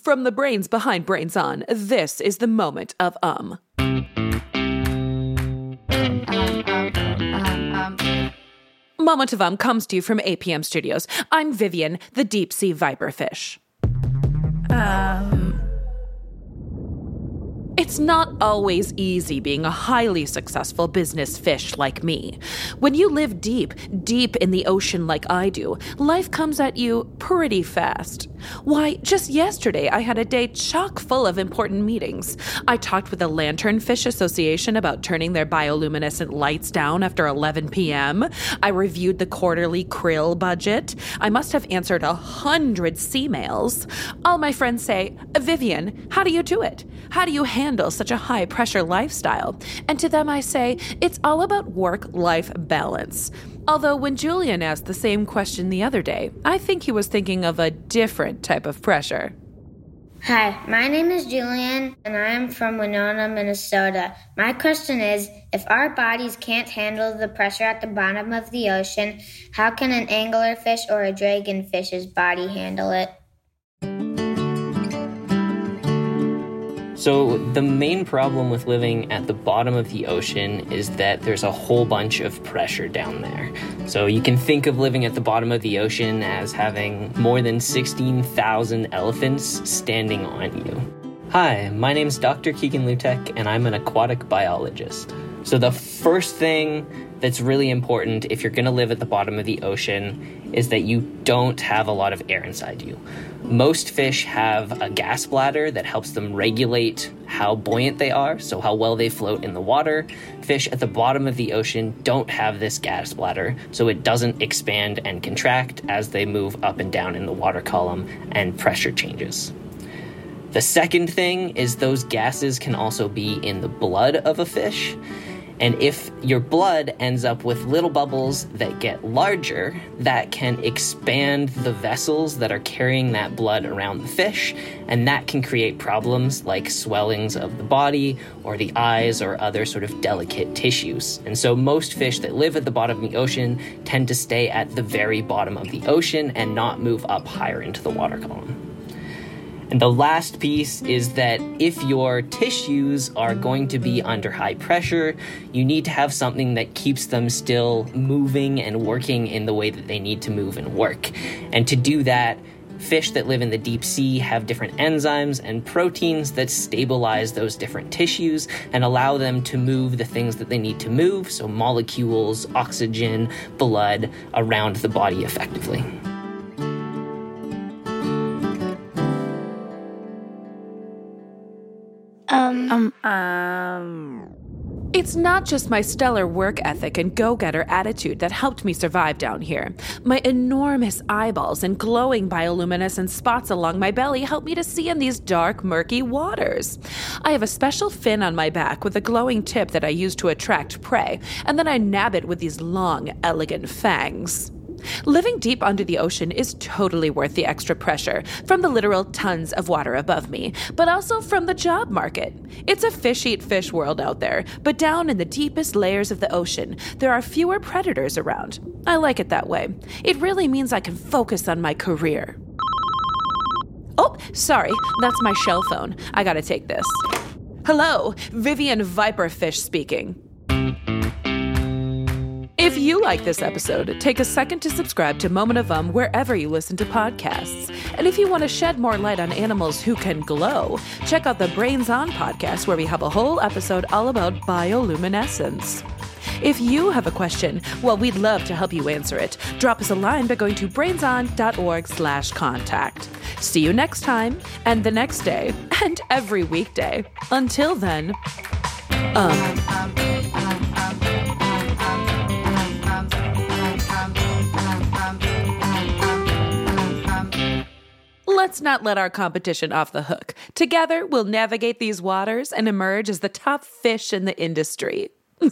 From the brains behind Brains On, this is the moment of um. Moment of Um comes to you from APM Studios. I'm Vivian, the deep sea viperfish. Um, It's not always easy being a highly successful business fish like me. When you live deep, deep in the ocean like I do, life comes at you pretty fast. Why, just yesterday I had a day chock full of important meetings. I talked with the Lanternfish Association about turning their bioluminescent lights down after 11 p.m. I reviewed the quarterly krill budget. I must have answered a hundred sea mails. All my friends say, Vivian, how do you do it? How do you handle such a high pressure lifestyle? And to them I say, it's all about work life balance. Although, when Julian asked the same question the other day, I think he was thinking of a different type of pressure. Hi, my name is Julian and I am from Winona, Minnesota. My question is if our bodies can't handle the pressure at the bottom of the ocean, how can an anglerfish or a dragonfish's body handle it? So, the main problem with living at the bottom of the ocean is that there's a whole bunch of pressure down there. So, you can think of living at the bottom of the ocean as having more than 16,000 elephants standing on you. Hi, my name is Dr. Keegan Lutek, and I'm an aquatic biologist. So, the first thing that's really important if you're going to live at the bottom of the ocean is that you don't have a lot of air inside you. Most fish have a gas bladder that helps them regulate how buoyant they are, so how well they float in the water. Fish at the bottom of the ocean don't have this gas bladder, so it doesn't expand and contract as they move up and down in the water column and pressure changes. The second thing is those gases can also be in the blood of a fish. And if your blood ends up with little bubbles that get larger, that can expand the vessels that are carrying that blood around the fish, and that can create problems like swellings of the body or the eyes or other sort of delicate tissues. And so most fish that live at the bottom of the ocean tend to stay at the very bottom of the ocean and not move up higher into the water column. And the last piece is that if your tissues are going to be under high pressure, you need to have something that keeps them still moving and working in the way that they need to move and work. And to do that, fish that live in the deep sea have different enzymes and proteins that stabilize those different tissues and allow them to move the things that they need to move, so molecules, oxygen, blood, around the body effectively. Um, um, It's not just my stellar work ethic and go getter attitude that helped me survive down here. My enormous eyeballs and glowing bioluminescent spots along my belly help me to see in these dark, murky waters. I have a special fin on my back with a glowing tip that I use to attract prey, and then I nab it with these long, elegant fangs. Living deep under the ocean is totally worth the extra pressure from the literal tons of water above me, but also from the job market. It's a fish eat fish world out there, but down in the deepest layers of the ocean, there are fewer predators around. I like it that way. It really means I can focus on my career. Oh, sorry, that's my shell phone. I gotta take this. Hello, Vivian Viperfish speaking. If you like this episode, take a second to subscribe to Moment of Um wherever you listen to podcasts. And if you want to shed more light on animals who can glow, check out the Brains On podcast where we have a whole episode all about bioluminescence. If you have a question, well, we'd love to help you answer it. Drop us a line by going to brainson.org slash contact. See you next time, and the next day, and every weekday. Until then, um... Let's not let our competition off the hook. Together, we'll navigate these waters and emerge as the top fish in the industry.